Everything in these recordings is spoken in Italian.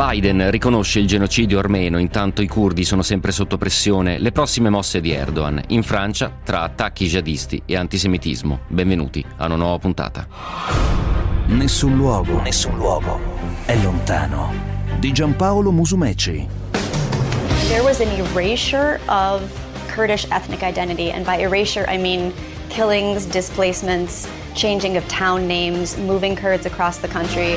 Biden riconosce il genocidio armeno, intanto i curdi sono sempre sotto pressione. Le prossime mosse di Erdogan in Francia tra attacchi jihadisti e antisemitismo. Benvenuti a una nuova puntata. Nessun luogo, nessun luogo è lontano. Di Giampaolo Musumeci. There was an erasure of Kurdish ethnic identity, and by erasure I mean killings, displacements, changing of town names, moving Kurds across the country.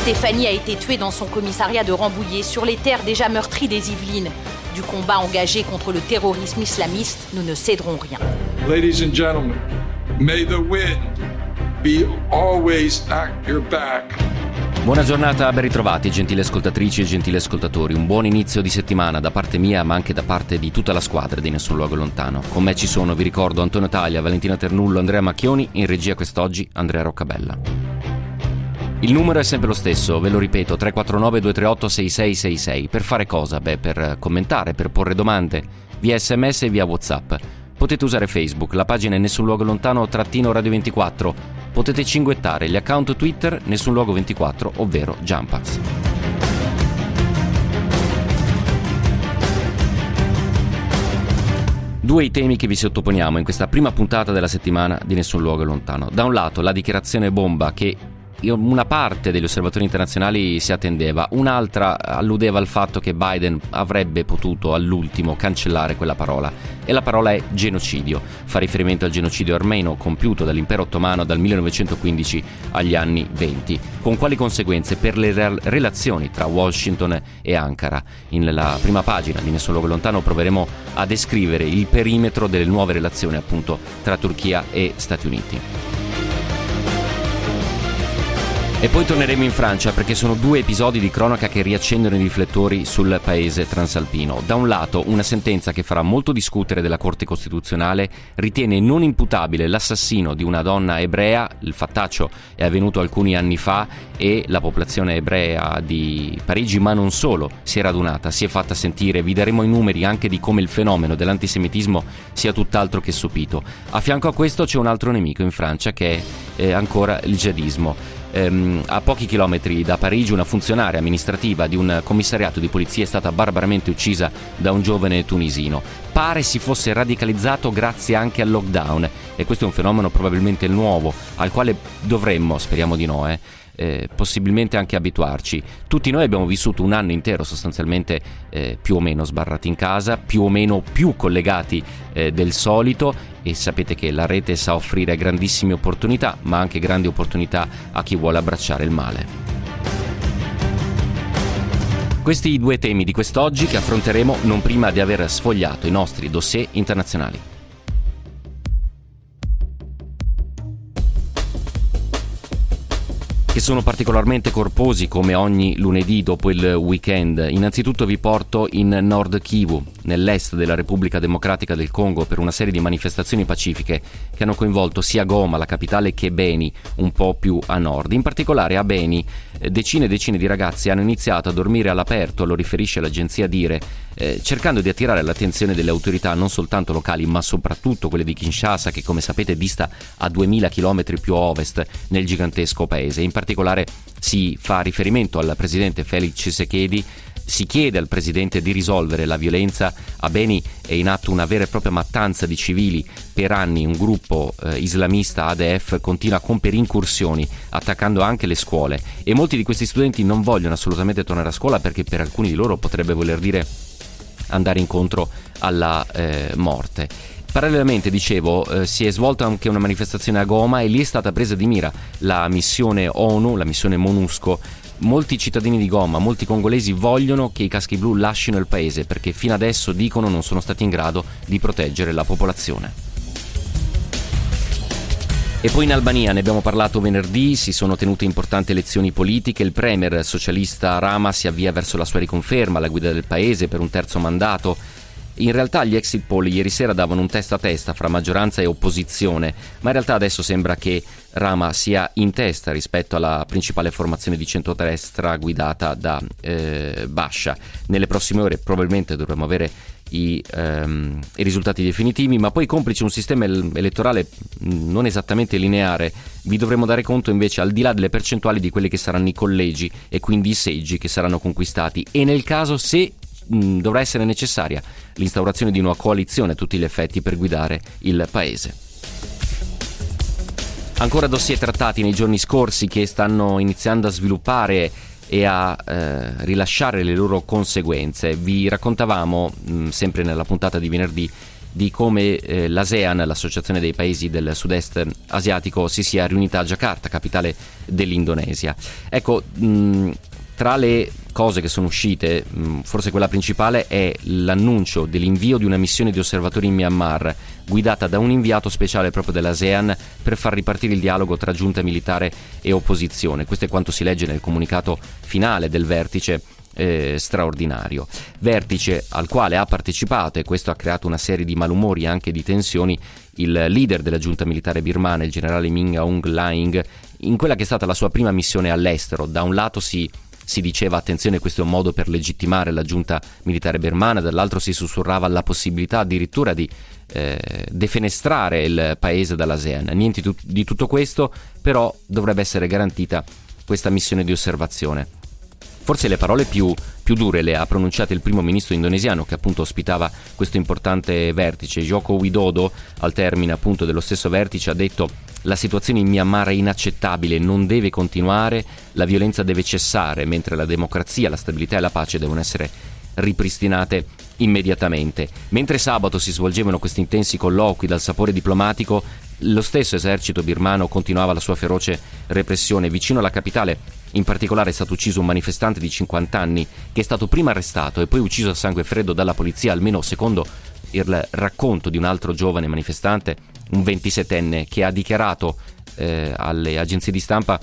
Stéphanie a été tuée dans son commissariat de Rambouillet, sur les terres déjà meurtries des Yvelines. Du combat engagé contre le terrorisme islamiste, nous ne céderons rien. Ladies and gentlemen, may the wind be always at your back. Buona giornata, ben ritrovati gentili ascoltatrici e gentili ascoltatori. Un buon inizio di settimana da parte mia, ma anche da parte di tutta la squadra di Nessun Luogo Lontano. Con me ci sono, vi ricordo, Antonio Taglia, Valentina Ternullo, Andrea Macchioni, in regia quest'oggi Andrea Roccabella. Il numero è sempre lo stesso, ve lo ripeto, 349 238 6666. Per fare cosa? Beh, per commentare, per porre domande, via sms e via whatsapp. Potete usare Facebook, la pagina è Nessun Luogo Lontano trattino Radio 24. Potete cinguettare gli account Twitter Nessun Luogo 24, ovvero Jumpax. Due i temi che vi sottoponiamo in questa prima puntata della settimana di Nessun Luogo Lontano. Da un lato la dichiarazione bomba che una parte degli osservatori internazionali si attendeva, un'altra alludeva al fatto che Biden avrebbe potuto all'ultimo cancellare quella parola e la parola è genocidio, fa riferimento al genocidio armeno compiuto dall'impero ottomano dal 1915 agli anni 20. Con quali conseguenze per le relazioni tra Washington e Ankara? Nella prima pagina di Nessun Luogo Lontano proveremo a descrivere il perimetro delle nuove relazioni appunto tra Turchia e Stati Uniti. E poi torneremo in Francia perché sono due episodi di cronaca che riaccendono i riflettori sul paese transalpino. Da un lato, una sentenza che farà molto discutere della Corte Costituzionale ritiene non imputabile l'assassino di una donna ebrea, il fattaccio è avvenuto alcuni anni fa e la popolazione ebrea di Parigi, ma non solo, si è radunata, si è fatta sentire. Vi daremo i numeri anche di come il fenomeno dell'antisemitismo sia tutt'altro che sopito. A fianco a questo c'è un altro nemico in Francia che è eh, ancora il jihadismo ehm, a pochi chilometri da Parigi una funzionaria amministrativa di un commissariato di polizia è stata barbaramente uccisa da un giovane tunisino. Pare si fosse radicalizzato grazie anche al lockdown e questo è un fenomeno probabilmente nuovo al quale dovremmo, speriamo di no, eh, eh, possibilmente anche abituarci. Tutti noi abbiamo vissuto un anno intero sostanzialmente eh, più o meno sbarrati in casa, più o meno più collegati eh, del solito e sapete che la rete sa offrire grandissime opportunità, ma anche grandi opportunità a chi vuole abbracciare il male. Questi i due temi di quest'oggi che affronteremo non prima di aver sfogliato i nostri dossier internazionali. Che sono particolarmente corposi come ogni lunedì dopo il weekend. Innanzitutto vi porto in Nord Kivu, nell'est della Repubblica Democratica del Congo, per una serie di manifestazioni pacifiche che hanno coinvolto sia Goma, la capitale, che Beni, un po' più a nord. In particolare a Beni eh, decine e decine di ragazzi hanno iniziato a dormire all'aperto, lo riferisce l'agenzia Dire, eh, cercando di attirare l'attenzione delle autorità non soltanto locali ma soprattutto quelle di Kinshasa che come sapete dista a 2000 km più a ovest nel gigantesco paese. In particolare si fa riferimento al presidente Felix Tshisekedi si chiede al presidente di risolvere la violenza. A Beni è in atto una vera e propria mattanza di civili. Per anni un gruppo eh, islamista ADF continua a compiere incursioni, attaccando anche le scuole. E molti di questi studenti non vogliono assolutamente tornare a scuola perché per alcuni di loro potrebbe voler dire andare incontro alla eh, morte. Parallelamente, dicevo, eh, si è svolta anche una manifestazione a Goma e lì è stata presa di mira la missione ONU, la missione MONUSCO. Molti cittadini di Goma, molti congolesi vogliono che i caschi blu lasciano il paese perché fino adesso dicono non sono stati in grado di proteggere la popolazione. E poi in Albania, ne abbiamo parlato venerdì, si sono tenute importanti elezioni politiche, il premier socialista Rama si avvia verso la sua riconferma alla guida del paese per un terzo mandato. In realtà gli exit poll ieri sera davano un testa a testa fra maggioranza e opposizione, ma in realtà adesso sembra che Rama sia in testa rispetto alla principale formazione di centrodestra guidata da eh, Bascia. Nelle prossime ore probabilmente dovremo avere i, ehm, i, risultati definitivi, ma poi complice un sistema elettorale non esattamente lineare, vi dovremo dare conto invece al di là delle percentuali di quelli che saranno i collegi e quindi i seggi che saranno conquistati e nel caso se mh, dovrà essere necessaria l'instaurazione di una coalizione a tutti gli effetti per guidare il paese. Ancora dossier trattati nei giorni scorsi che stanno iniziando a sviluppare e a eh, rilasciare le loro conseguenze. Vi raccontavamo, mh, sempre nella puntata di venerdì, di come eh, l'ASEAN, l'Associazione dei Paesi del Sud-Est Asiatico, si sia riunita a Jakarta, capitale dell'Indonesia. Ecco, mh, tra le cose che sono uscite, forse quella principale è l'annuncio dell'invio di una missione di osservatori in Myanmar, guidata da un inviato speciale proprio dell'ASEAN per far ripartire il dialogo tra giunta militare e opposizione. Questo è quanto si legge nel comunicato finale del vertice eh, straordinario. Vertice al quale ha partecipato, e questo ha creato una serie di malumori e anche di tensioni, il leader della giunta militare birmana, il generale Ming Aung Laing, in quella che è stata la sua prima missione all'estero. Da un lato si si diceva attenzione questo è un modo per legittimare la giunta militare birmana, dall'altro si sussurrava la possibilità addirittura di eh, defenestrare il paese dall'ASEAN. Niente di tutto questo, però dovrebbe essere garantita questa missione di osservazione. Forse le parole più, più, dure le ha pronunciate il primo ministro indonesiano che appunto ospitava questo importante vertice. Joko Widodo, al termine appunto dello stesso vertice, ha detto la situazione in Myanmar è inaccettabile, non deve continuare, la violenza deve cessare, mentre la democrazia, la stabilità e la pace devono essere ripristinate immediatamente. Mentre sabato si svolgevano questi intensi colloqui dal sapore diplomatico, lo stesso esercito birmano continuava la sua feroce repressione. Vicino alla capitale, in particolare, è stato ucciso un manifestante di 50 anni che è stato prima arrestato e poi ucciso a sangue freddo dalla polizia, almeno secondo il racconto di un altro giovane manifestante un 27enne che ha dichiarato eh, alle agenzie di stampa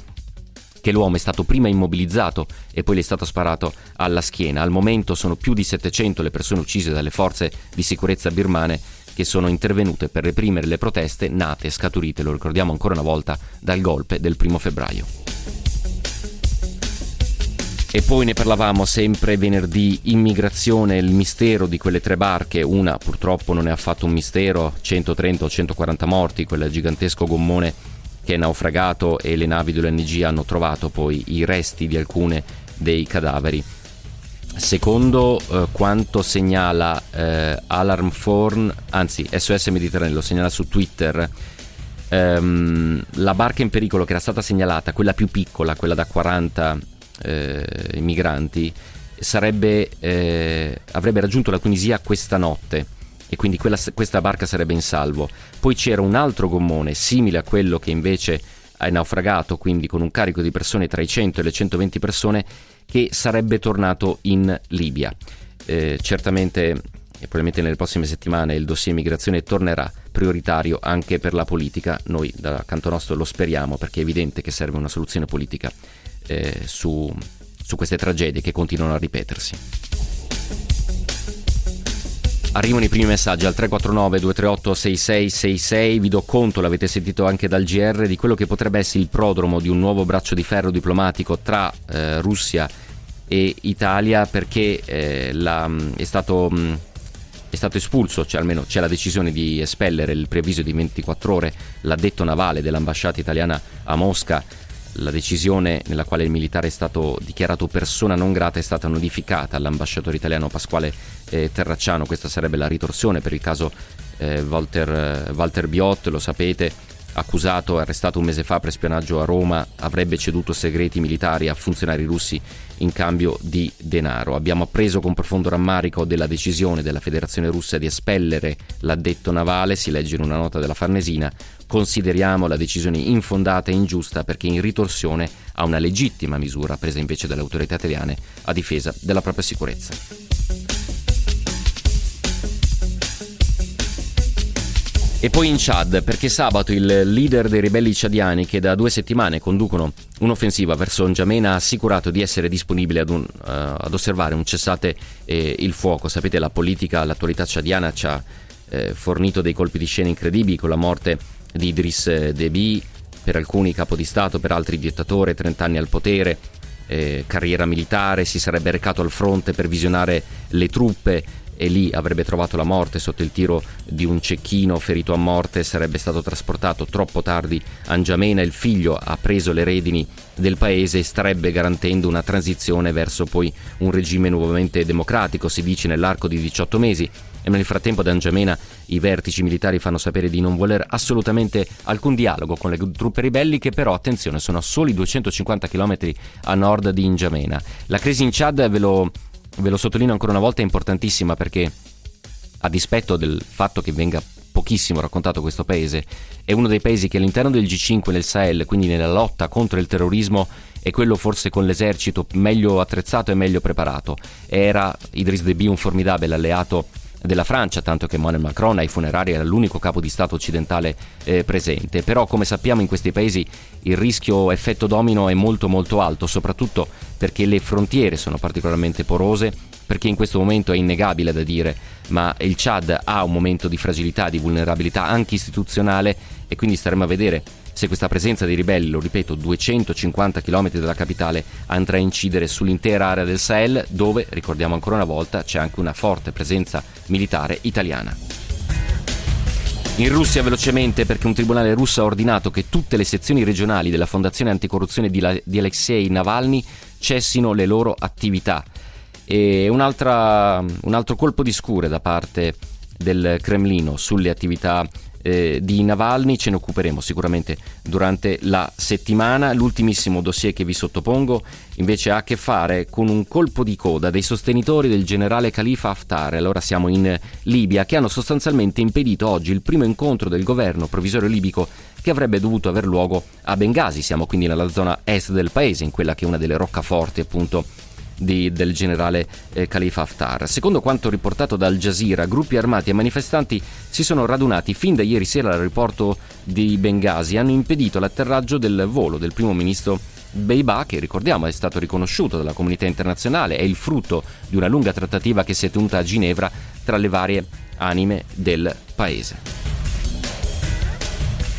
che l'uomo è stato prima immobilizzato e poi gli è stato sparato alla schiena. Al momento sono più di 700 le persone uccise dalle forze di sicurezza birmane che sono intervenute per reprimere le proteste nate e scaturite, lo ricordiamo ancora una volta, dal golpe del primo febbraio. E poi ne parlavamo sempre venerdì, immigrazione, il mistero di quelle tre barche, una purtroppo non è affatto un mistero, 130 o 140 morti, quel gigantesco gommone che è naufragato e le navi dell'ONG hanno trovato poi i resti di alcune dei cadaveri. Secondo eh, quanto segnala eh, Alarm Forn, anzi SOS Mediterraneo lo segnala su Twitter, ehm, la barca in pericolo che era stata segnalata, quella più piccola, quella da 40 eh, migranti sarebbe, eh, avrebbe raggiunto la Tunisia questa notte e quindi quella, questa barca sarebbe in salvo. Poi c'era un altro gommone simile a quello che invece è naufragato, quindi con un carico di persone tra i 100 e le 120 persone, che sarebbe tornato in Libia. Eh, certamente e probabilmente nelle prossime settimane il dossier immigrazione tornerà prioritario anche per la politica. Noi dal canto nostro lo speriamo perché è evidente che serve una soluzione politica eh, su, su queste tragedie che continuano a ripetersi. Arrivano i primi messaggi al 349 238 6666, vi do conto, l'avete sentito anche dal GR, di quello che potrebbe essere il prodromo di un nuovo braccio di ferro diplomatico tra eh, Russia e Italia perché eh, la, è, stato, è, stato, espulso, cioè almeno c'è la decisione di espellere il preavviso di 24 ore l'addetto navale dell'ambasciata italiana a Mosca la decisione nella quale il militare è stato dichiarato persona non grata è stata notificata all'ambasciatore italiano Pasquale eh, Terracciano, questa sarebbe la ritorsione per il caso eh, Walter, Walter Biot, lo sapete, accusato e arrestato un mese fa per spionaggio a Roma, avrebbe ceduto segreti militari a funzionari russi in cambio di denaro. Abbiamo appreso con profondo rammarico della decisione della Federazione russa di espellere l'addetto navale, si legge in una nota della Farnesina. Consideriamo la decisione infondata e ingiusta perché in ritorsione a una legittima misura presa invece dalle autorità italiane a difesa della propria sicurezza. E poi in Chad, perché sabato il leader dei ribelli ciadiani che da due settimane conducono un'offensiva verso N'Djamena ha assicurato di essere disponibile ad, un, uh, ad osservare un cessate eh, il fuoco. Sapete, la politica, l'attualità ciadiana ci ha eh, fornito dei colpi di scena incredibili con la morte di Idris Deby, per alcuni capo di Stato, per altri dittatore, 30 anni al potere, eh, carriera militare, si sarebbe recato al fronte per visionare le truppe, e lì avrebbe trovato la morte sotto il tiro di un cecchino ferito a morte, sarebbe stato trasportato troppo tardi a N'Djamena, il figlio ha preso le redini del paese e starebbe garantendo una transizione verso poi un regime nuovamente democratico, si dice nell'arco di 18 mesi e nel frattempo ad N'Djamena i vertici militari fanno sapere di non voler assolutamente alcun dialogo con le truppe ribelli che però, attenzione, sono a soli 250 km a nord di N'Djamena. La crisi in Chad ve lo ve lo sottolineo ancora una volta, è importantissima perché a dispetto del fatto che venga pochissimo raccontato questo paese, è uno dei paesi che all'interno del G5 nel Sahel, quindi nella lotta contro il terrorismo, è quello forse con l'esercito meglio attrezzato e meglio preparato. Era Idris Deby un formidabile alleato della Francia, tanto che Emmanuel Macron ai funerari era l'unico capo di Stato occidentale eh, presente. Però, come sappiamo, in questi paesi il rischio effetto domino è molto molto alto, soprattutto perché le frontiere sono particolarmente porose, perché in questo momento è innegabile da dire, ma il Chad ha un momento di fragilità, di vulnerabilità anche istituzionale e quindi staremo a vedere se questa presenza di ribelli, lo ripeto, 250 km dalla capitale, andrà a incidere sull'intera area del Sahel, dove, ricordiamo ancora una volta, c'è anche una forte presenza militare italiana. In Russia velocemente perché un tribunale russo ha ordinato che tutte le sezioni regionali della Fondazione Anticorruzione di, La- di Alexei Navalny cessino le loro attività. E un altro colpo di scure da parte del Cremlino sulle attività eh, di Navalny, ce ne occuperemo sicuramente durante la settimana. L'ultimissimo dossier che vi sottopongo invece ha a che fare con un colpo di coda dei sostenitori del generale Khalifa Haftar, allora siamo in Libia, che hanno sostanzialmente impedito oggi il primo incontro del governo provvisorio libico che avrebbe dovuto aver luogo a Bengasi. Siamo quindi nella zona est del paese, in quella che è una delle roccaforti appunto di, del generale eh, Khalifa Haftar. Secondo quanto riportato da Al Jazeera, gruppi armati e manifestanti si sono radunati fin da ieri sera all'aeroporto di Benghazi e hanno impedito l'atterraggio del volo del primo ministro Beibah, che ricordiamo è stato riconosciuto dalla comunità internazionale, è il frutto di una lunga trattativa che si è tenuta a Ginevra tra le varie anime del paese.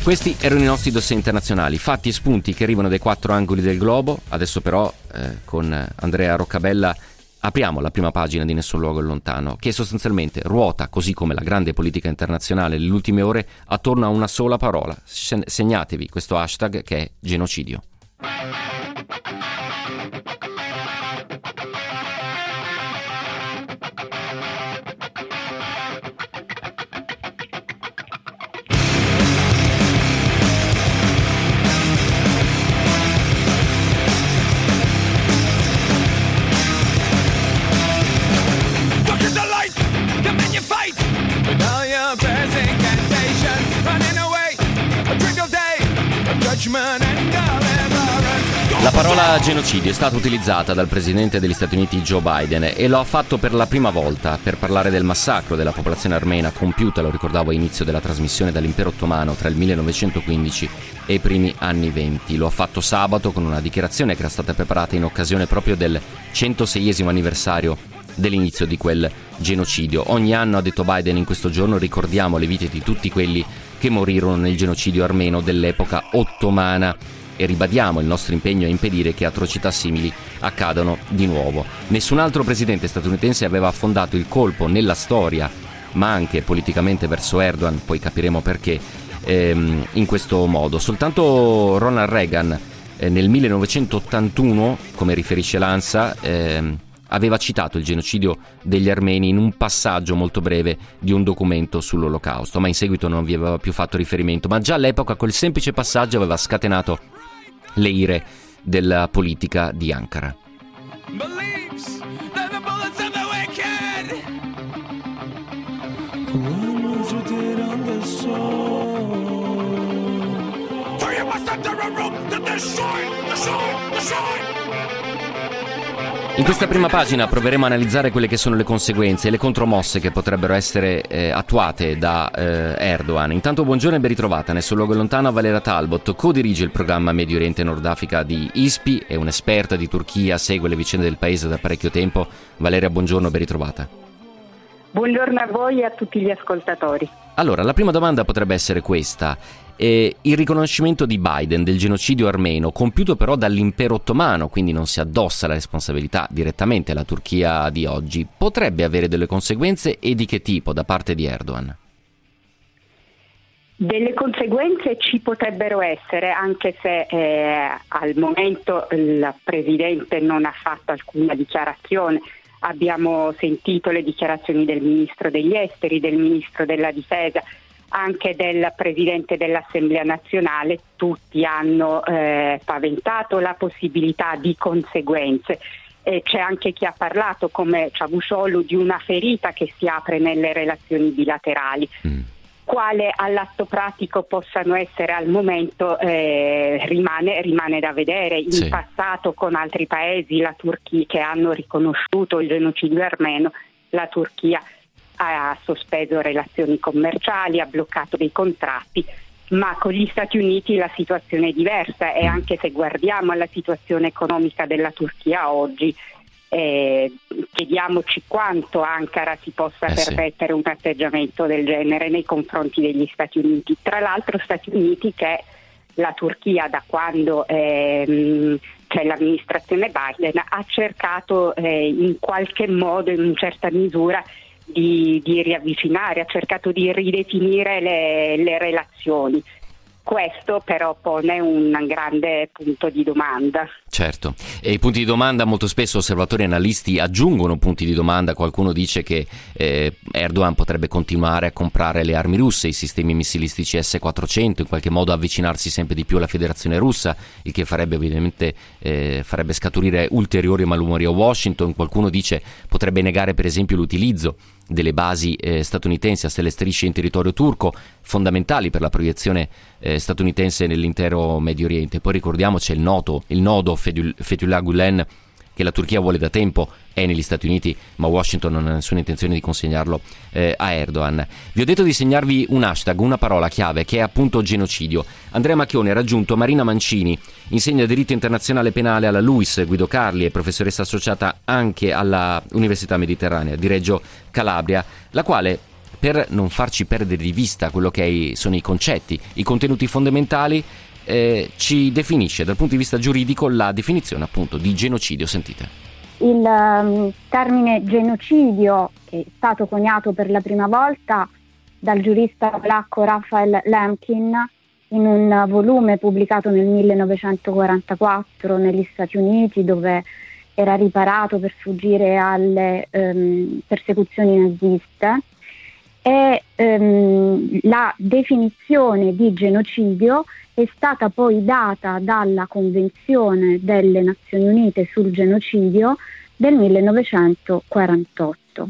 Questi erano i nostri dossier internazionali, fatti e spunti che arrivano dai quattro angoli del globo. Adesso però eh, con Andrea Roccabella apriamo la prima pagina di Nessun luogo lontano, che sostanzialmente ruota, così come la grande politica internazionale nelle ultime ore, attorno a una sola parola. Segnatevi questo hashtag che è genocidio. Parola genocidio è stata utilizzata dal presidente degli Stati Uniti Joe Biden e lo ha fatto per la prima volta per parlare del massacro della popolazione armena compiuta, lo ricordavo all'inizio della trasmissione, dall'impero ottomano tra il 1915 e i primi anni 20. Lo ha fatto sabato con una dichiarazione che era stata preparata in occasione proprio del 106 anniversario dell'inizio di quel genocidio. Ogni anno, ha detto Biden in questo giorno, ricordiamo le vite di tutti quelli che morirono nel genocidio armeno dell'epoca ottomana e ribadiamo il nostro impegno a impedire che atrocità simili accadano di nuovo. Nessun altro presidente statunitense aveva affondato il colpo nella storia, ma anche politicamente verso Erdogan, poi capiremo perché, ehm, in questo modo. Soltanto Ronald Reagan eh, nel 1981, come riferisce l'ANSA, ehm, aveva citato il genocidio degli armeni in un passaggio molto breve di un documento sull'olocausto, ma in seguito non vi aveva più fatto riferimento, ma già all'epoca quel semplice passaggio aveva scatenato le ire della politica di Ankara. Destroy, destroy, destroy. In questa prima pagina proveremo a analizzare quelle che sono le conseguenze e le contromosse che potrebbero essere eh, attuate da eh, Erdogan. Intanto buongiorno e ben ritrovata nel suo luogo lontano Valera Talbot, co-dirige il programma Medio Oriente e Nord Africa di ISPI, è un'esperta di Turchia, segue le vicende del paese da parecchio tempo. Valeria, buongiorno, ben ritrovata. Buongiorno a voi e a tutti gli ascoltatori. Allora, la prima domanda potrebbe essere questa. Eh, il riconoscimento di Biden del genocidio armeno, compiuto però dall'impero ottomano, quindi non si addossa la responsabilità direttamente alla Turchia di oggi, potrebbe avere delle conseguenze e di che tipo da parte di Erdogan? Delle conseguenze ci potrebbero essere, anche se eh, al momento il Presidente non ha fatto alcuna dichiarazione. Abbiamo sentito le dichiarazioni del Ministro degli Esteri, del Ministro della Difesa, anche del Presidente dell'Assemblea nazionale. Tutti hanno eh, paventato la possibilità di conseguenze. E c'è anche chi ha parlato, come Cavusciolo, di una ferita che si apre nelle relazioni bilaterali. Mm quale all'atto pratico possano essere al momento eh, rimane, rimane, da vedere. In sì. passato con altri paesi, la Turchia, che hanno riconosciuto il genocidio armeno, la Turchia ha sospeso relazioni commerciali, ha bloccato dei contratti, ma con gli Stati Uniti la situazione è diversa e anche se guardiamo alla situazione economica della Turchia oggi, eh, chiediamoci quanto Ankara si possa eh permettere sì. un atteggiamento del genere nei confronti degli Stati Uniti. Tra l'altro Stati Uniti che la Turchia da quando ehm, c'è l'amministrazione Biden ha cercato eh, in qualche modo, in una certa misura, di, di, riavvicinare, ha cercato di ridefinire le, le relazioni. Questo però pone un grande punto di domanda. Certo, e i punti di domanda molto spesso osservatori e analisti aggiungono punti di domanda, qualcuno dice che eh, Erdogan potrebbe continuare a comprare le armi russe, i sistemi missilistici S-400, in qualche modo avvicinarsi sempre di più alla federazione russa, il che farebbe ovviamente eh, farebbe scaturire ulteriori malumori a Washington, qualcuno dice potrebbe negare per esempio l'utilizzo delle basi eh, statunitensi a stelle strisce in territorio turco, fondamentali per la proiezione eh, statunitense nell'intero Medio Oriente. Poi ricordiamoci il, noto, il nodo Fethullah Gulen che la Turchia vuole da tempo è negli Stati Uniti, ma Washington non ha nessuna intenzione di consegnarlo eh, a Erdogan. Vi ho detto di segnarvi un hashtag, una parola chiave, che è appunto genocidio. Andrea Macchione ha raggiunto Marina Mancini, insegna diritto internazionale penale alla LUIS, Guido Carli è professoressa associata anche alla Università Mediterranea di Reggio Calabria, la quale per non farci perdere di vista quello che sono i concetti, i contenuti fondamentali, eh, ci definisce dal punto di vista giuridico la definizione appunto di genocidio. Sentite. Il um, termine genocidio che è stato coniato per la prima volta dal giurista polacco Raphael Lemkin in un volume pubblicato nel 1944 negli Stati Uniti dove era riparato per sfuggire alle um, persecuzioni naziste e um, la definizione di genocidio è stata poi data dalla Convenzione delle Nazioni Unite sul genocidio del 1948.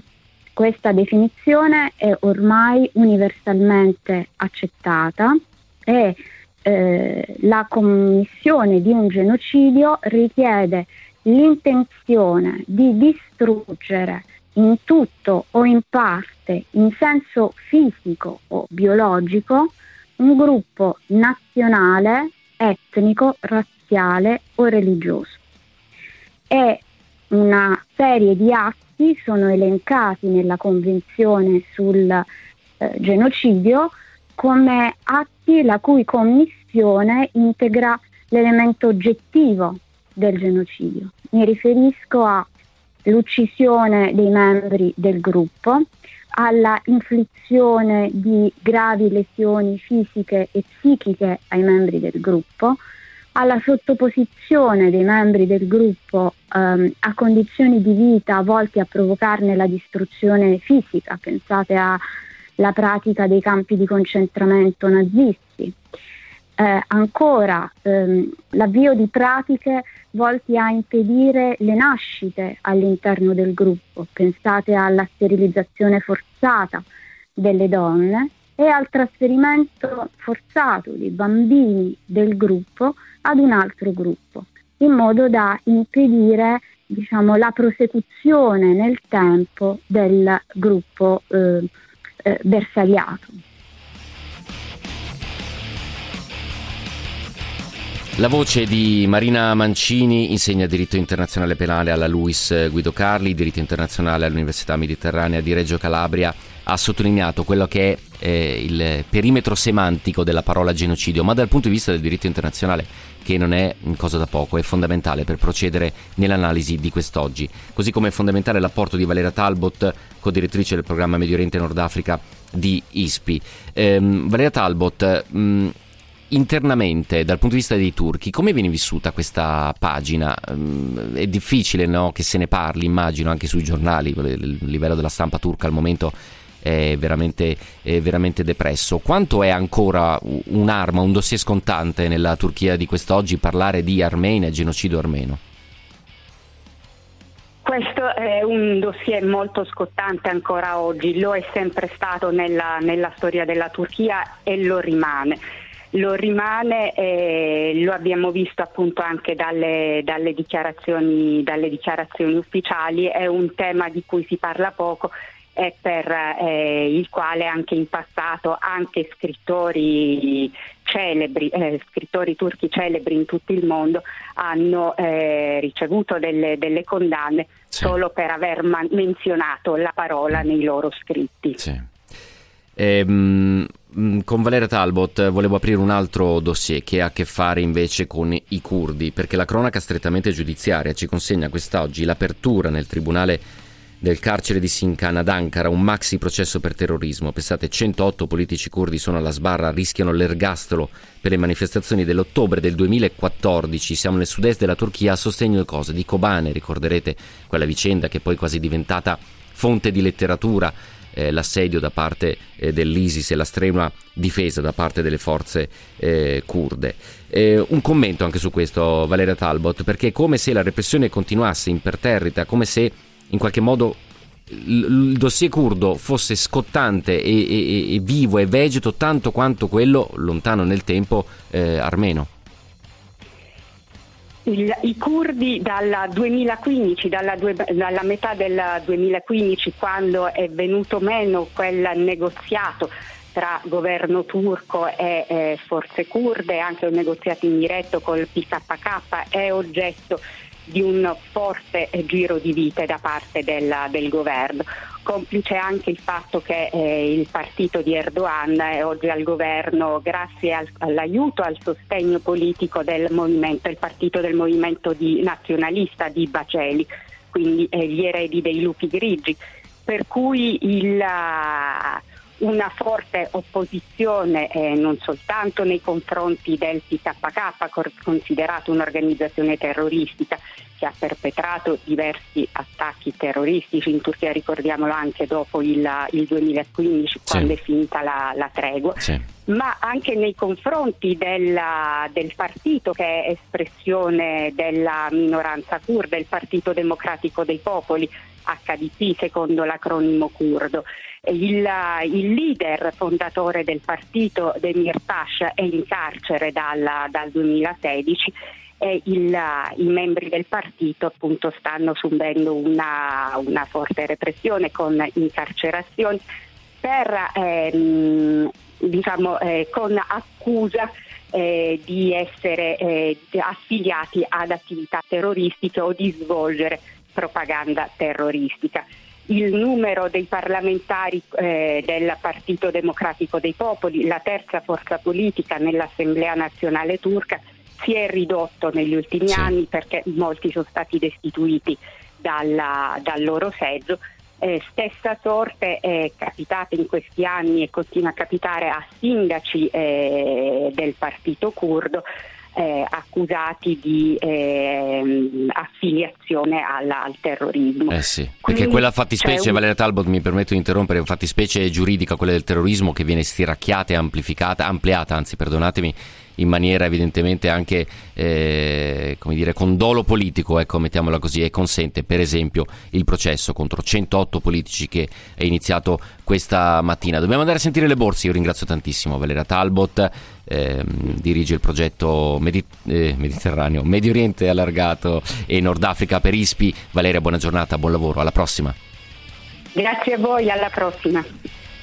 Questa definizione è ormai universalmente accettata e eh, la commissione di un genocidio richiede l'intenzione di distruggere in tutto o in parte, in senso fisico o biologico, un gruppo nazionale, etnico, razziale o religioso. E una serie di atti sono elencati nella Convenzione sul eh, genocidio come atti la cui commissione integra l'elemento oggettivo del genocidio. Mi riferisco all'uccisione dei membri del gruppo, alla inflizione di gravi lesioni fisiche e psichiche ai membri del gruppo, alla sottoposizione dei membri del gruppo ehm, a condizioni di vita volte a provocarne la distruzione fisica, pensate alla pratica dei campi di concentramento nazisti. Eh, ancora ehm, l'avvio di pratiche volti a impedire le nascite all'interno del gruppo. Pensate alla sterilizzazione forzata delle donne e al trasferimento forzato dei bambini del gruppo ad un altro gruppo, in modo da impedire diciamo, la prosecuzione nel tempo del gruppo eh, eh, bersagliato. La voce di Marina Mancini insegna diritto internazionale penale alla LUIS Guido Carli, diritto internazionale all'Università Mediterranea di Reggio Calabria ha sottolineato quello che è eh, il perimetro semantico della parola genocidio, ma dal punto di vista del diritto internazionale, che non è cosa da poco, è fondamentale per procedere nell'analisi di quest'oggi. Così come è fondamentale l'apporto di Valera Talbot, co-direttrice del programma Medio Oriente e Nord Africa di ISPI. Ehm, Valera Talbot, mh, internamente, dal punto di vista dei turchi, come viene vissuta questa pagina? Ehm, è difficile no, che se ne parli, immagino, anche sui giornali, il livello della stampa turca al momento è veramente, è veramente depresso. Quanto è ancora un'arma, un dossier scontante nella Turchia di quest'oggi parlare di Armenia, genocidio armeno? Questo è un dossier molto scottante ancora oggi, lo è sempre stato nella, nella storia della Turchia e lo rimane lo rimane e lo abbiamo visto appunto anche dalle, dalle, dichiarazioni, dalle, dichiarazioni, ufficiali, è un tema di cui si parla poco e per eh, il quale anche in passato anche scrittori celebri, eh, scrittori turchi celebri in tutto il mondo hanno eh, ricevuto delle, delle condanne sì. solo per aver man- menzionato la parola nei loro scritti. Sì. Ehm, con Valeria Talbot volevo aprire un altro dossier che ha a che fare invece con i curdi, perché la cronaca strettamente giudiziaria ci consegna quest'oggi l'apertura nel tribunale del carcere di Sincan ad Ankara un maxi processo per terrorismo. Pensate, 108 politici curdi sono alla sbarra, rischiano l'ergastolo per le manifestazioni dell'ottobre del 2014. Siamo nel sud-est della Turchia a sostegno di cosa? Di Kobane, ricorderete quella vicenda che è poi quasi diventata fonte di letteratura eh, l'assedio da parte eh, dell'ISIS e la strenua difesa da parte delle forze eh, kurde. Un commento anche su questo, Valeria Talbot, perché è come se la repressione continuasse imperterrita, come se in qualche modo il dossier curdo fosse scottante e, e, e, vivo e vegeto tanto quanto quello lontano nel tempo eh, armeno. Il, I curdi dalla 2015, dalla, due, dalla, metà del 2015, quando è venuto meno quel negoziato tra governo turco e eh, forze kurde, anche un negoziato indiretto col PKK, è oggetto di un forte giro di vite da parte del, del governo complice anche il fatto che eh, il partito di Erdogan è oggi al governo grazie al, all'aiuto, al sostegno politico del movimento, il partito del movimento di, nazionalista di Baceli, quindi eh, gli eredi dei lupi grigi, per cui il, una forte opposizione eh, non soltanto nei confronti del PKK, considerato un'organizzazione terroristica, che ha perpetrato diversi attacchi terroristici in Turchia, ricordiamolo anche dopo il, il 2015 sì. quando è finita la, la tregua, sì. ma anche nei confronti della, del partito che è espressione della minoranza kurda, il Partito Democratico dei Popoli, HDP secondo l'acronimo kurdo. Il, il, leader fondatore del partito, Demir Pash, è in carcere dal, dal 2016 e il, i membri del partito appunto stanno subendo una, una forte repressione con incarcerazioni per, ehm, diciamo, eh, con accusa eh, di essere eh, affiliati ad attività terroristiche o di svolgere propaganda terroristica. Il numero dei parlamentari eh, del Partito Democratico dei Popoli, la terza forza politica nell'Assemblea nazionale turca, si è ridotto negli ultimi sì. anni perché molti sono stati destituiti dalla, dal loro seggio. Eh, stessa sorte è capitata in questi anni e continua a capitare a sindaci eh, del partito curdo eh, accusati di eh, affiliazione alla, al terrorismo. Eh sì, perché Quindi quella fattispecie, un... Valeria Talbot mi permetto di interrompere, è una fattispecie giuridica, quella del terrorismo, che viene stiracchiata e amplificata, ampliata, anzi perdonatemi, in maniera evidentemente anche eh, come dire, con dolo politico, ecco, mettiamola così, e consente per esempio il processo contro 108 politici che è iniziato questa mattina. Dobbiamo andare a sentire le borse, io ringrazio tantissimo Valeria Talbot, eh, dirige il progetto Medi- eh, Mediterraneo, Medio Oriente allargato e Nord Africa per ISPI. Valeria, buona giornata, buon lavoro, alla prossima. Grazie a voi, alla prossima.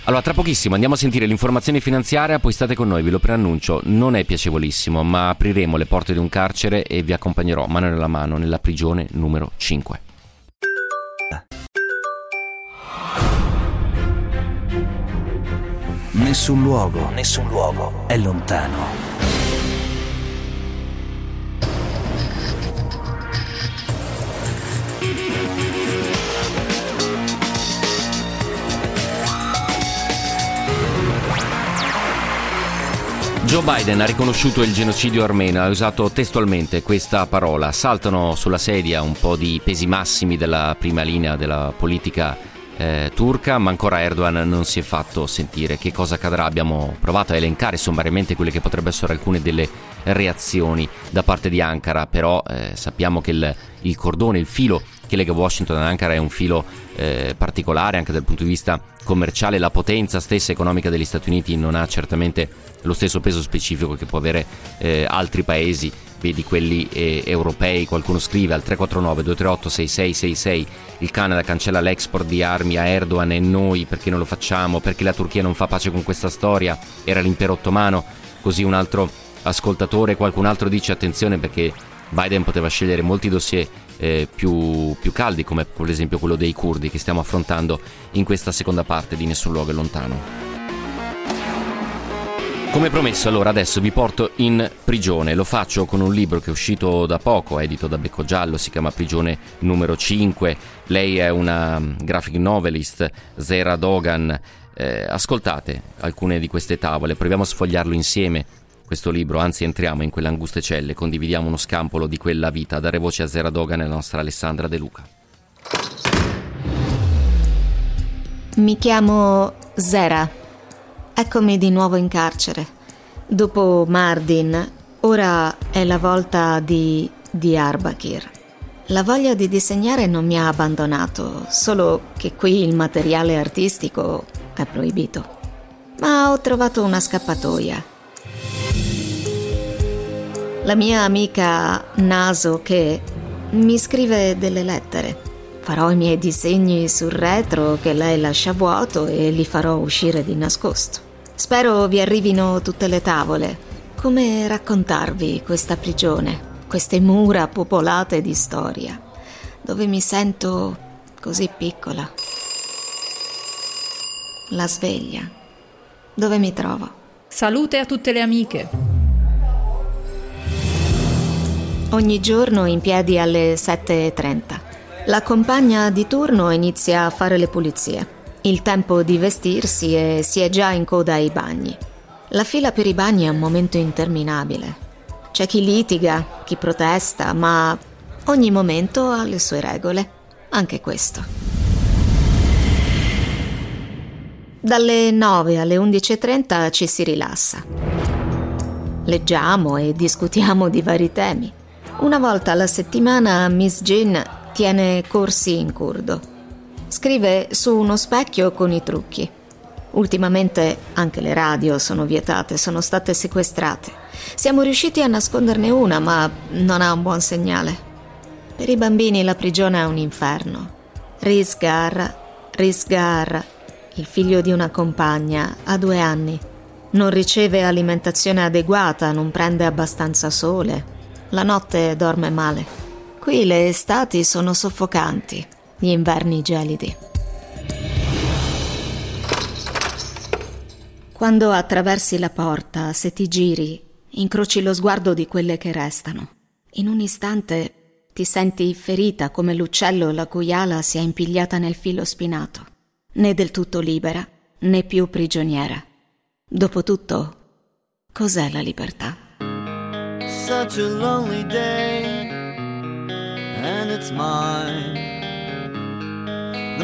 Allora, tra pochissimo andiamo a sentire l'informazione finanziaria, poi state con noi, ve lo preannuncio, non è piacevolissimo, ma apriremo le porte di un carcere e vi accompagnerò mano nella mano nella prigione numero 5. Nessun luogo, nessun luogo è lontano. Joe Biden ha riconosciuto il genocidio armeno, ha usato testualmente questa parola. Saltano sulla sedia un po' di pesi massimi della prima linea della politica eh, turca, ma ancora Erdogan non si è fatto sentire. Che cosa accadrà? Abbiamo provato a elencare sommariamente quelle che potrebbero essere alcune delle reazioni da parte di Ankara, però eh, sappiamo che il, il, cordone, il filo che lega Washington e Ankara è un filo eh, particolare anche dal punto di vista commerciale. La potenza stessa economica degli Stati Uniti non ha certamente lo stesso peso specifico che può avere eh, altri paesi, vedi quelli eh, europei. Qualcuno scrive al 349 238 6666 il Canada cancella l'export di armi a Erdogan e noi perché non lo facciamo? Perché la Turchia non fa pace con questa storia? Era l'impero ottomano? Così un altro ascoltatore, qualcun altro dice attenzione perché Biden poteva scegliere molti dossier eh, più, più, caldi, come per esempio quello dei curdi che stiamo affrontando in questa seconda parte di Nessun luogo è lontano. Come promesso, allora adesso vi porto in prigione. Lo faccio con un libro che è uscito da poco, edito da Becco Giallo, si chiama Prigione numero 5. Lei è una mm, graphic novelist, Zera Dogan. Eh, ascoltate alcune di queste tavole, proviamo a sfogliarlo insieme questo libro, anzi entriamo in quelle anguste celle, condividiamo uno scampolo di quella vita. Dare voce a Zera Dogan e la nostra Alessandra De Luca. Mi chiamo Zera Eccomi di nuovo in carcere. Dopo Mardin, ora è la volta di Diyarbakir. La voglia di disegnare non mi ha abbandonato, solo che qui il materiale artistico è proibito. Ma ho trovato una scappatoia. La mia amica Naso che mi scrive delle lettere. Farò i miei disegni sul retro che lei lascia vuoto e li farò uscire di nascosto. Spero vi arrivino tutte le tavole. Come raccontarvi questa prigione, queste mura popolate di storia, dove mi sento così piccola. La sveglia. Dove mi trovo? Salute a tutte le amiche. Ogni giorno in piedi alle 7.30. La compagna di turno inizia a fare le pulizie. Il tempo di vestirsi e si è già in coda ai bagni. La fila per i bagni è un momento interminabile. C'è chi litiga, chi protesta, ma ogni momento ha le sue regole, anche questo. Dalle 9 alle 11.30 ci si rilassa. Leggiamo e discutiamo di vari temi. Una volta alla settimana Miss Jean tiene corsi in curdo Scrive su uno specchio con i trucchi. Ultimamente anche le radio sono vietate, sono state sequestrate. Siamo riusciti a nasconderne una, ma non ha un buon segnale. Per i bambini la prigione è un inferno. Risgar, Risgar, il figlio di una compagna, ha due anni. Non riceve alimentazione adeguata, non prende abbastanza sole. La notte dorme male. Qui le estati sono soffocanti gli inverni gelidi. Quando attraversi la porta, se ti giri, incroci lo sguardo di quelle che restano. In un istante ti senti ferita come l'uccello la cui ala si è impigliata nel filo spinato, né del tutto libera, né più prigioniera. Dopotutto, cos'è la libertà? Such a lonely day, and it's mine.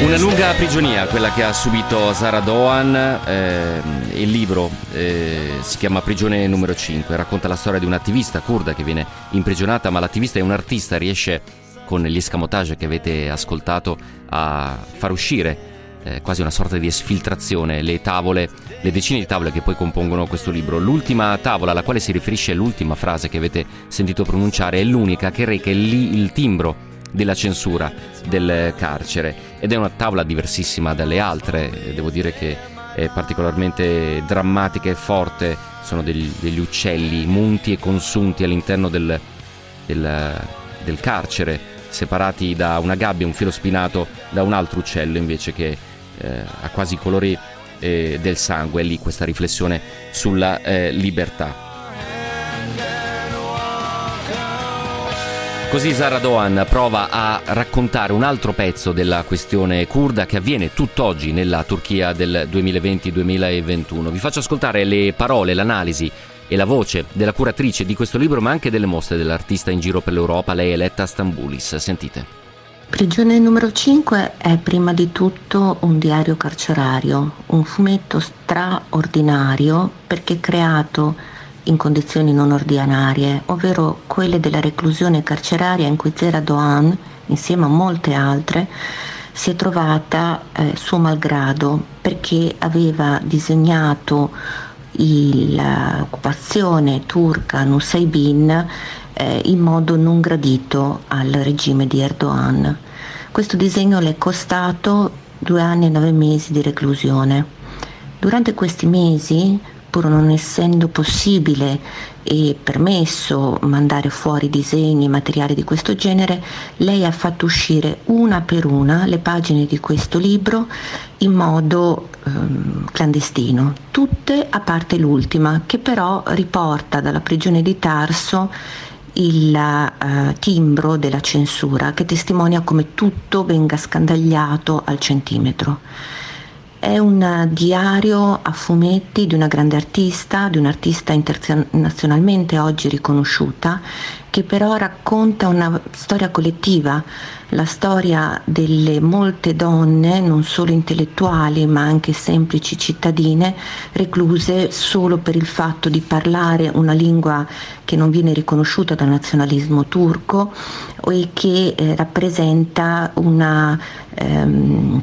Una lunga prigionia, quella che ha subito Zara Doan. Eh, il libro eh, si chiama Prigione numero 5, racconta la storia di un'attivista kurda che viene imprigionata, ma l'attivista è un artista, riesce con gli escamotage che avete ascoltato a far uscire eh, quasi una sorta di esfiltrazione le tavole, le decine di tavole che poi compongono questo libro. L'ultima tavola alla quale si riferisce l'ultima frase che avete sentito pronunciare è l'unica che reca il, il timbro della censura del carcere. Ed è una tavola diversissima dalle altre, devo dire che è particolarmente drammatica e forte, sono degli, degli uccelli munti e consunti all'interno del, del, del carcere, separati da una gabbia, un filo spinato da un altro uccello invece che eh, ha quasi i colori eh, del sangue, è lì questa riflessione sulla eh, libertà. Così Zara Dohan prova a raccontare un altro pezzo della questione kurda che avviene tutt'oggi nella Turchia del 2020-2021. Vi faccio ascoltare le parole, l'analisi e la voce della curatrice di questo libro, ma anche delle mostre dell'artista in giro per l'Europa, lei Eletta Stambulis. Sentite. Prigione numero 5 è prima di tutto un diario carcerario, un fumetto straordinario perché creato in condizioni non ordinarie, ovvero quelle della reclusione carceraria in cui Zera Doan, insieme a molte altre, si è trovata eh, suo malgrado perché aveva disegnato l'occupazione turca Nusaybin eh, in modo non gradito al regime di Erdogan. Questo disegno le è costato due anni e nove mesi di reclusione. Durante questi mesi pur non essendo possibile e permesso mandare fuori disegni e materiali di questo genere, lei ha fatto uscire una per una le pagine di questo libro in modo ehm, clandestino, tutte a parte l'ultima, che però riporta dalla prigione di Tarso il uh, timbro della censura che testimonia come tutto venga scandagliato al centimetro. È un diario a fumetti di una grande artista, di un'artista internazionalmente oggi riconosciuta, che però racconta una storia collettiva, la storia delle molte donne, non solo intellettuali ma anche semplici cittadine, recluse solo per il fatto di parlare una lingua che non viene riconosciuta dal nazionalismo turco e che eh, rappresenta una... Ehm,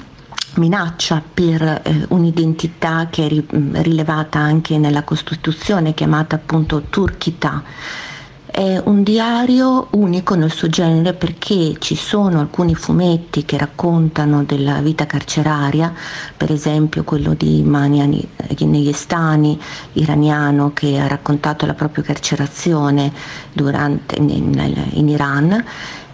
minaccia per eh, un'identità che è ri- rilevata anche nella Costituzione chiamata appunto turchità. È un diario unico nel suo genere perché ci sono alcuni fumetti che raccontano della vita carceraria, per esempio quello di Mani Negestani, iraniano, che ha raccontato la propria carcerazione durante, in, in Iran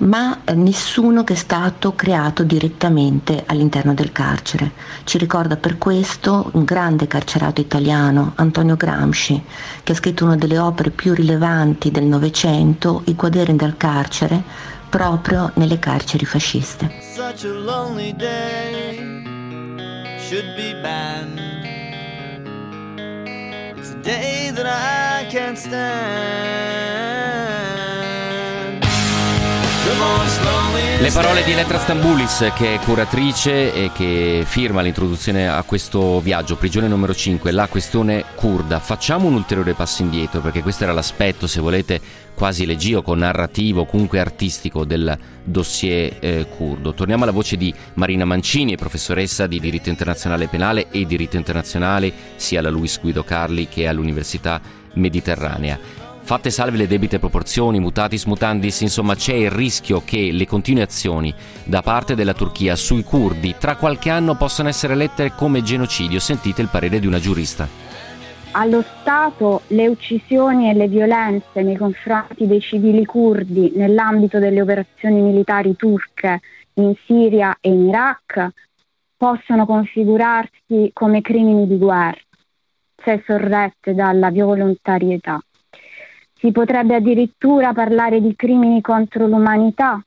ma nessuno che è stato creato direttamente all'interno del carcere. Ci ricorda per questo un grande carcerato italiano, Antonio Gramsci, che ha scritto una delle opere più rilevanti del Novecento, I quaderni del carcere, proprio nelle carceri fasciste. Such a lonely day should be banned. It's a day that I can't stand. Le parole di Elettra Stambulis, che è curatrice e che firma l'introduzione a questo viaggio, prigione numero 5, la questione kurda. Facciamo un ulteriore passo indietro, perché questo era l'aspetto, se volete, quasi legioco, narrativo, comunque artistico del dossier eh. Torniamo alla voce di Marina Mancini, professoressa di diritto internazionale penale e diritto internazionale sia alla Luis Guido Carli che all'Università Mediterranea. Fatte salve le debite proporzioni, mutatis mutandis, insomma c'è il rischio che le continuazioni da parte della Turchia sui curdi tra qualche anno possano essere lette come genocidio. Sentite il parere di una giurista. Allo Stato le uccisioni e le violenze nei confronti dei civili curdi nell'ambito delle operazioni militari turche in Siria e in Iraq possono configurarsi come crimini di guerra se sorrette dalla volontarietà. Si potrebbe addirittura parlare di crimini contro l'umanità,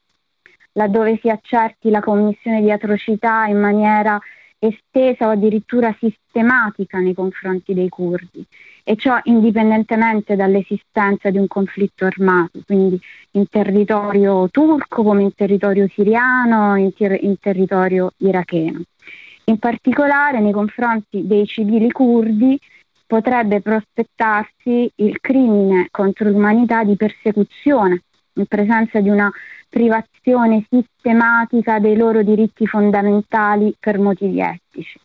laddove si accerti la commissione di atrocità in maniera estesa o addirittura sistematica nei confronti dei curdi e ciò indipendentemente dall'esistenza di un conflitto armato, quindi in territorio turco come in territorio siriano, in, ter- in territorio iracheno. In particolare nei confronti dei civili curdi potrebbe prospettarsi il crimine contro l'umanità di persecuzione in presenza di una privazione sistematica dei loro diritti fondamentali per motivi etici.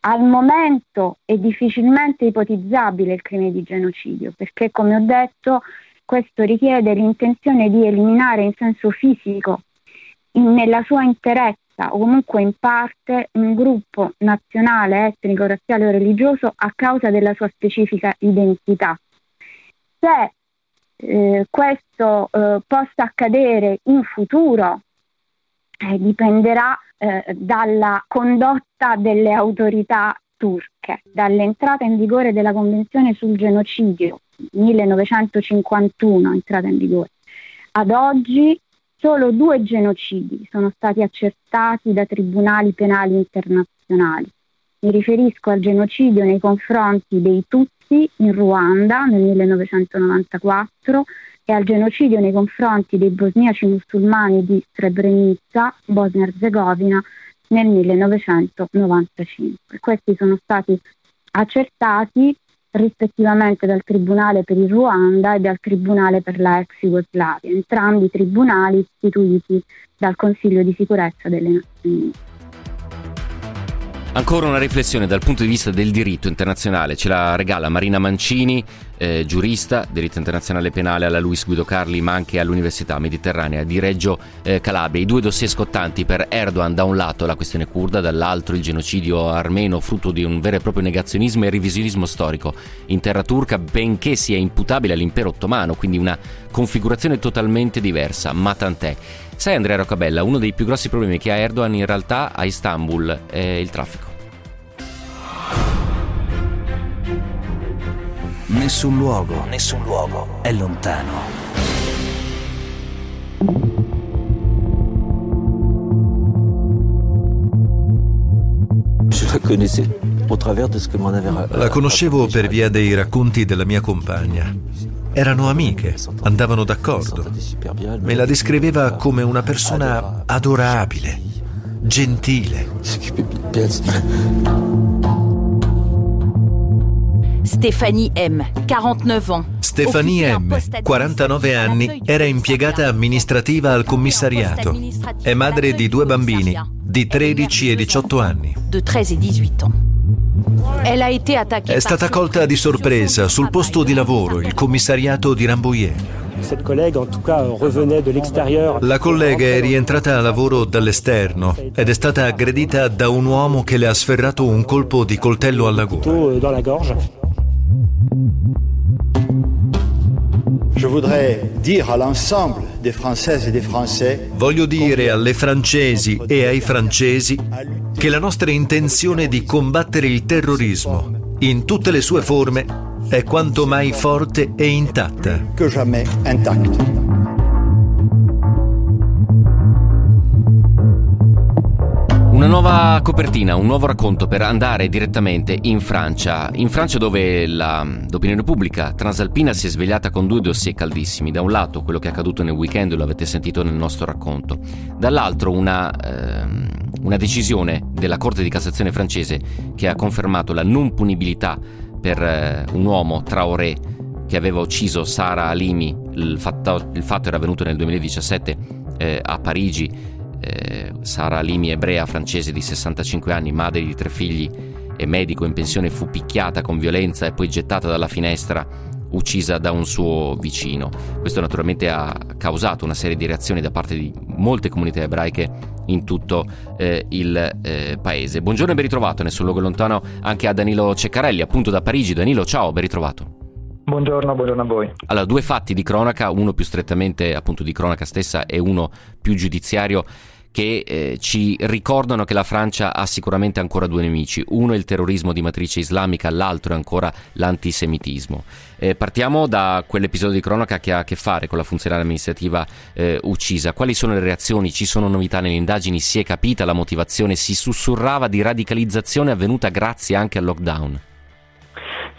Al momento è difficilmente ipotizzabile il crimine di genocidio perché, come ho detto, questo richiede l'intenzione di eliminare in senso fisico in, nella sua interezza o comunque in parte un gruppo nazionale, etnico, razziale o religioso a causa della sua specifica identità. Se eh, questo eh, possa accadere in futuro eh, dipenderà eh, dalla condotta delle autorità turche, dall'entrata in vigore della Convenzione sul genocidio 1951, entrata in vigore, ad oggi solo due genocidi sono stati accertati da tribunali penali internazionali. Mi riferisco al genocidio nei confronti dei Tutsi in Ruanda nel 1994 e al genocidio nei confronti dei bosniaci musulmani di Srebrenica, Bosnia-Herzegovina, nel 1995. Questi sono stati accertati rispettivamente dal Tribunale per il Ruanda e dal Tribunale per la ex Jugoslavia, entrambi tribunali istituiti dal Consiglio di sicurezza delle Nazioni Unite. Ancora una riflessione dal punto di vista del diritto internazionale, ce la regala Marina Mancini, eh, giurista, diritto internazionale penale alla Luis Guido Carli, ma anche all'Università Mediterranea di Reggio eh, Calabria. I due dossier scottanti per Erdogan, da un lato la questione kurda, dall'altro il genocidio armeno, frutto di un vero e proprio negazionismo e revisionismo storico in terra turca, benché sia imputabile all'impero ottomano, quindi una configurazione totalmente diversa, ma tant'è. Sai Andrea Roccabella, uno dei più grossi problemi che ha Erdogan in realtà a Istanbul è il traffico. Nessun luogo, nessun luogo è lontano. La conoscevo per via dei racconti della mia compagna. Erano amiche, andavano d'accordo. Me la descriveva come una persona adorabile, gentile. Stéphanie M, 49 ans. Stefanie M, 49 anni, era impiegata amministrativa al commissariato. È madre di due bambini di 13 e 18 anni. È stata colta di sorpresa sul posto di lavoro, il commissariato di Rambouillet. La collega è rientrata a lavoro dall'esterno ed è stata aggredita da un uomo che le ha sferrato un colpo di coltello alla gola. Voglio dire alle francesi e ai francesi che la nostra intenzione di combattere il terrorismo in tutte le sue forme è quanto mai forte e intatta. Una nuova copertina, un nuovo racconto per andare direttamente in Francia. In Francia dove la, l'opinione pubblica transalpina si è svegliata con due dossier caldissimi. Da un lato quello che è accaduto nel weekend, lo avete sentito nel nostro racconto. Dall'altro una, ehm, una decisione della Corte di Cassazione francese che ha confermato la non punibilità per eh, un uomo, Traoré, che aveva ucciso Sara Alimi. Il fatto, il fatto era avvenuto nel 2017 eh, a Parigi eh, Sara Limi, ebrea francese di 65 anni, madre di tre figli e medico in pensione, fu picchiata con violenza e poi gettata dalla finestra, uccisa da un suo vicino. Questo naturalmente ha causato una serie di reazioni da parte di molte comunità ebraiche in tutto eh, il eh, paese. Buongiorno e ben ritrovato, nessun luogo lontano, anche a Danilo Ceccarelli, appunto da Parigi. Danilo, ciao, ben ritrovato. Buongiorno, buongiorno a voi. Allora, due fatti di cronaca, uno più strettamente appunto di cronaca stessa e uno più giudiziario che eh, ci ricordano che la Francia ha sicuramente ancora due nemici, uno è il terrorismo di matrice islamica, l'altro è ancora l'antisemitismo. Eh, partiamo da quell'episodio di cronaca che ha a che fare con la funzionaria amministrativa eh, uccisa. Quali sono le reazioni? Ci sono novità nelle indagini? Si è capita la motivazione? Si sussurrava di radicalizzazione avvenuta grazie anche al lockdown?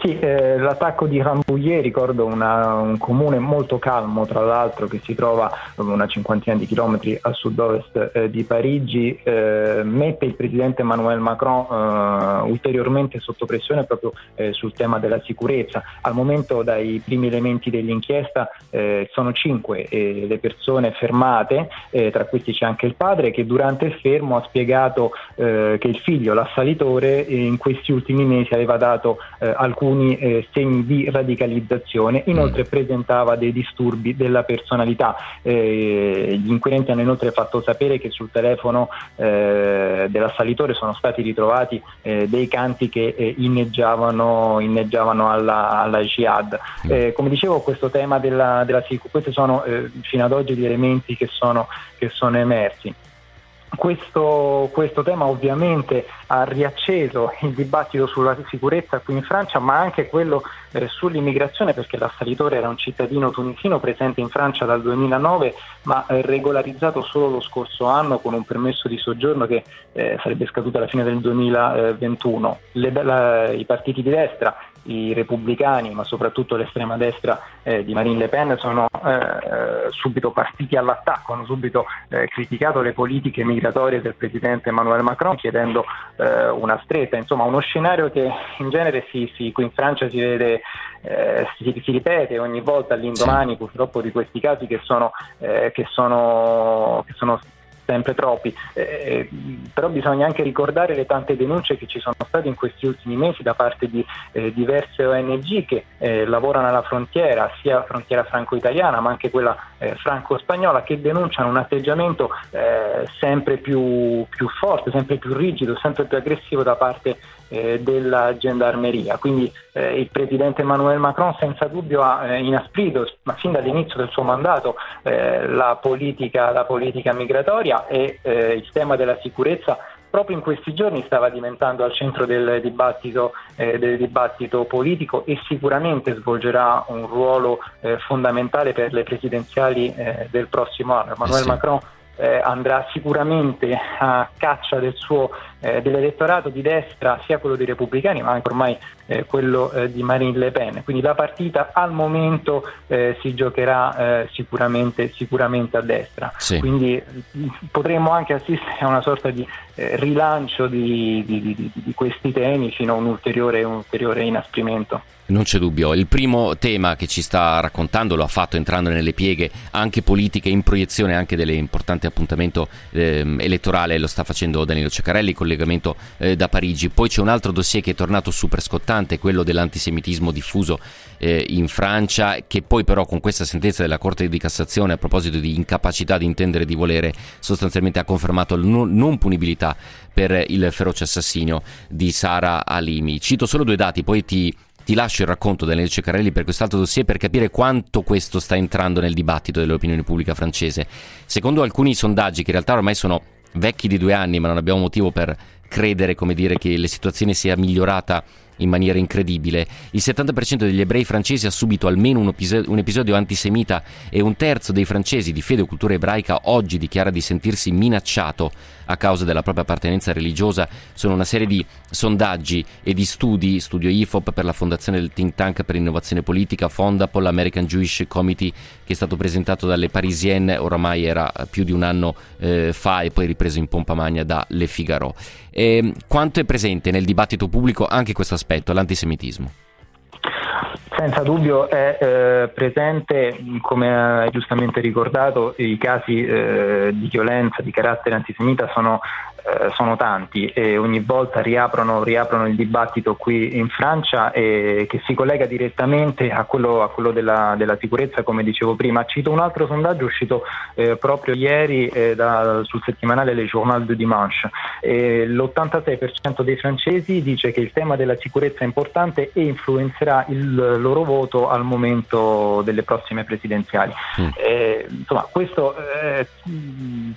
Sì, eh, l'attacco di Rambouillet, ricordo una, un comune molto calmo, tra l'altro, che si trova una cinquantina di chilometri a sud-ovest eh, di Parigi, eh, mette il presidente Emmanuel Macron eh, ulteriormente sotto pressione proprio eh, sul tema della sicurezza. Al momento, dai primi elementi dell'inchiesta, eh, sono cinque le persone fermate, tra questi c'è anche il padre, che durante il fermo ha spiegato che il figlio, l'assalitore, in questi ultimi mesi aveva dato alcuni alcuni eh, segni di radicalizzazione, inoltre mm. presentava dei disturbi della personalità. Eh, gli inquirenti hanno inoltre fatto sapere che sul telefono eh, dell'assalitore sono stati ritrovati eh, dei canti che eh, inneggiavano, inneggiavano alla, alla jihad. Mm. come dicevo, questo tema della, della questi sono fino ad oggi gli elementi che sono, che sono emersi. Questo, questo, tema ovviamente ha riacceso il dibattito sulla sicurezza qui in Francia, ma anche quello eh, sull'immigrazione, perché l'assalitore era un cittadino tunisino presente in Francia dal 2009, ma eh, regolarizzato solo lo scorso anno con un permesso di soggiorno che eh, sarebbe scaduto alla fine del 2021. Le, la, I partiti di destra i repubblicani, ma soprattutto l'estrema destra eh, di Marine Le Pen, sono eh, subito partiti all'attacco, hanno subito eh, criticato le politiche migratorie del presidente Emmanuel Macron chiedendo eh, una stretta, insomma uno scenario che in genere si, si, qui in Francia si vede, eh, si, si, ripete ogni volta all'indomani purtroppo di questi casi che sono, eh, che sono, che sono sempre troppi, eh, eh, però bisogna anche ricordare le tante denunce che ci sono state in questi ultimi mesi da parte di eh, diverse ONG che eh, lavorano alla frontiera, sia frontiera franco-italiana ma anche quella eh, franco-spagnola, che denunciano un atteggiamento eh, sempre più, più, forte, sempre più rigido, sempre più aggressivo da parte della gendarmeria. Quindi il presidente Emmanuel Macron senza dubbio ha inasprito, ma fin dall'inizio del suo mandato, la politica, la politica migratoria e eh, il tema della sicurezza proprio in questi giorni stava diventando al centro del dibattito, eh, del dibattito politico e sicuramente svolgerà un ruolo eh, fondamentale per le presidenziali eh, del prossimo anno. Emmanuel sì. Macron eh, andrà sicuramente a caccia del suo, eh, dell'elettorato di destra, sia quello dei repubblicani ma anche ormai eh, quello eh, di Marine Le Pen. Quindi la partita al momento eh, si giocherà eh, sicuramente, sicuramente, a destra. Sì. Quindi potremmo anche assistere a una sorta di rilancio di, di, di, questi temi fino a un ulteriore, un ulteriore inasprimento. Non c'è dubbio, il primo tema che ci sta raccontando lo ha fatto entrando nelle pieghe anche politiche in proiezione anche dell'importante appuntamento eh, elettorale, lo sta facendo Danilo Ceccarelli, collegamento eh, da Parigi. Poi c'è un altro dossier che è tornato super scottante, quello dell'antisemitismo diffuso eh, in Francia, che poi però con questa sentenza della Corte di Cassazione a proposito di incapacità di intendere e di volere sostanzialmente ha confermato la non punibilità per il feroce assassinio di Sara Alimi. Cito solo due dati, poi ti ti lascio il racconto delle Ceccarelli per quest'altro dossier per capire quanto questo sta entrando nel dibattito dell'opinione pubblica francese. Secondo alcuni sondaggi, che in realtà ormai sono vecchi di due anni, ma non abbiamo motivo per credere come dire, che la situazione sia migliorata in maniera incredibile. Il 70% degli ebrei francesi ha subito almeno un, episodio, un episodio antisemita e un terzo dei francesi di fede o cultura ebraica oggi dichiara di sentirsi minacciato a causa della propria appartenenza religiosa. Sono una serie di sondaggi e di studi, studio IFOP per la fondazione del think tank per innovazione politica, Fondapol, American Jewish Committee, che è stato presentato dalle Parisienne, oramai era più di un anno eh, fa e poi ripreso in pompa magna da Le Figaro. E, quanto è presente nel dibattito pubblico anche questo aspetto, l'antisemitismo? Senza dubbio è eh, presente, come hai giustamente ricordato, i casi eh, di violenza di carattere antisemita sono eh, sono tanti e ogni volta riaprono, riaprono, il dibattito qui in Francia e che si collega direttamente a quello, a quello della, della, sicurezza, come dicevo prima. Cito un altro sondaggio uscito eh, proprio ieri eh, da, sul settimanale Le Journal du Dimanche. l'86% dei francesi dice che il tema della sicurezza è importante e influenzerà il loro voto al momento delle prossime presidenziali. Mm. insomma, questo eh,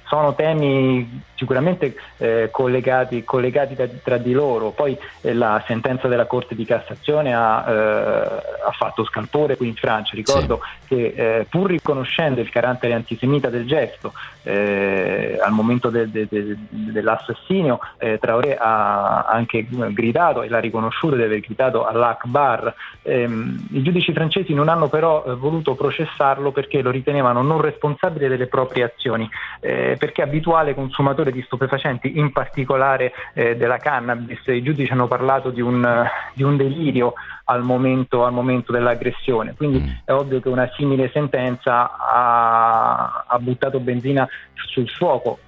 sono temi sicuramente eh, collegati, collegati da, tra di loro. Poi eh, la sentenza della Corte di Cassazione ha, eh, ha fatto scalpore qui in Francia. Ricordo sì. che eh, pur riconoscendo il carattere antisemita del gesto eh, al momento del, de, de, dell'assassinio, eh, Traoré ha anche gridato e l'ha riconosciuto di aver gridato all'Akbar. Ehm, I giudici francesi non hanno però voluto processarlo perché lo ritenevano non responsabile delle proprie azioni, perché abituale consumatore di stupefacenti in particolare eh, della cannabis. I giudici hanno parlato di un, di un delirio al momento, al momento, dell'aggressione, quindi mm. è ovvio che una simile sentenza ha, ha buttato benzina sul fuoco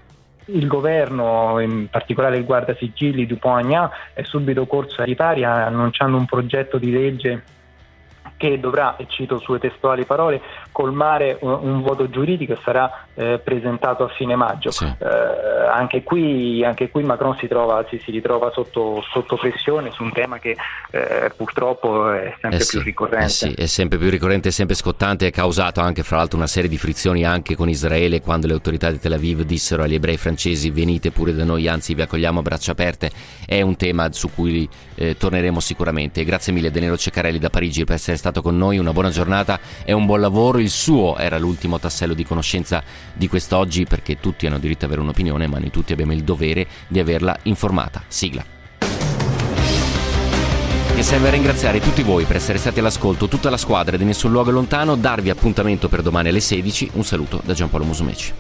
il governo, in particolare il guardasigilli Dupont-Agnat, è subito corso ai ripari annunciando un progetto di legge che dovrà, e cito sue testuali parole, colmare un, un vuoto giuridico e sarà eh, presentato a fine maggio. Sì. Eh, anche, qui, anche, qui, Macron si, trova, si, si ritrova sotto, sotto, pressione su un tema che eh, purtroppo è sempre eh più ricorrente. Eh sì, è sempre più ricorrente, è sempre scottante ha causato anche fra l'altro una serie di frizioni anche con Israele quando le autorità di Tel Aviv dissero agli ebrei francesi venite pure da noi, anzi vi accogliamo a braccia aperte. È un tema su cui eh, torneremo sicuramente. Grazie mille Danilo Ceccarelli da Parigi per essere stato con noi, una buona giornata e un buon lavoro. Il suo era l'ultimo tassello di conoscenza di quest'oggi perché tutti hanno diritto ad avere un'opinione, ma noi tutti abbiamo il dovere di averla informata. Sigla. Che serve a ringraziare tutti voi per essere stati all'ascolto, tutta la squadra di Nessun Luogo Lontano, darvi appuntamento per domani alle 16. Un saluto da Giampaolo Musumeci.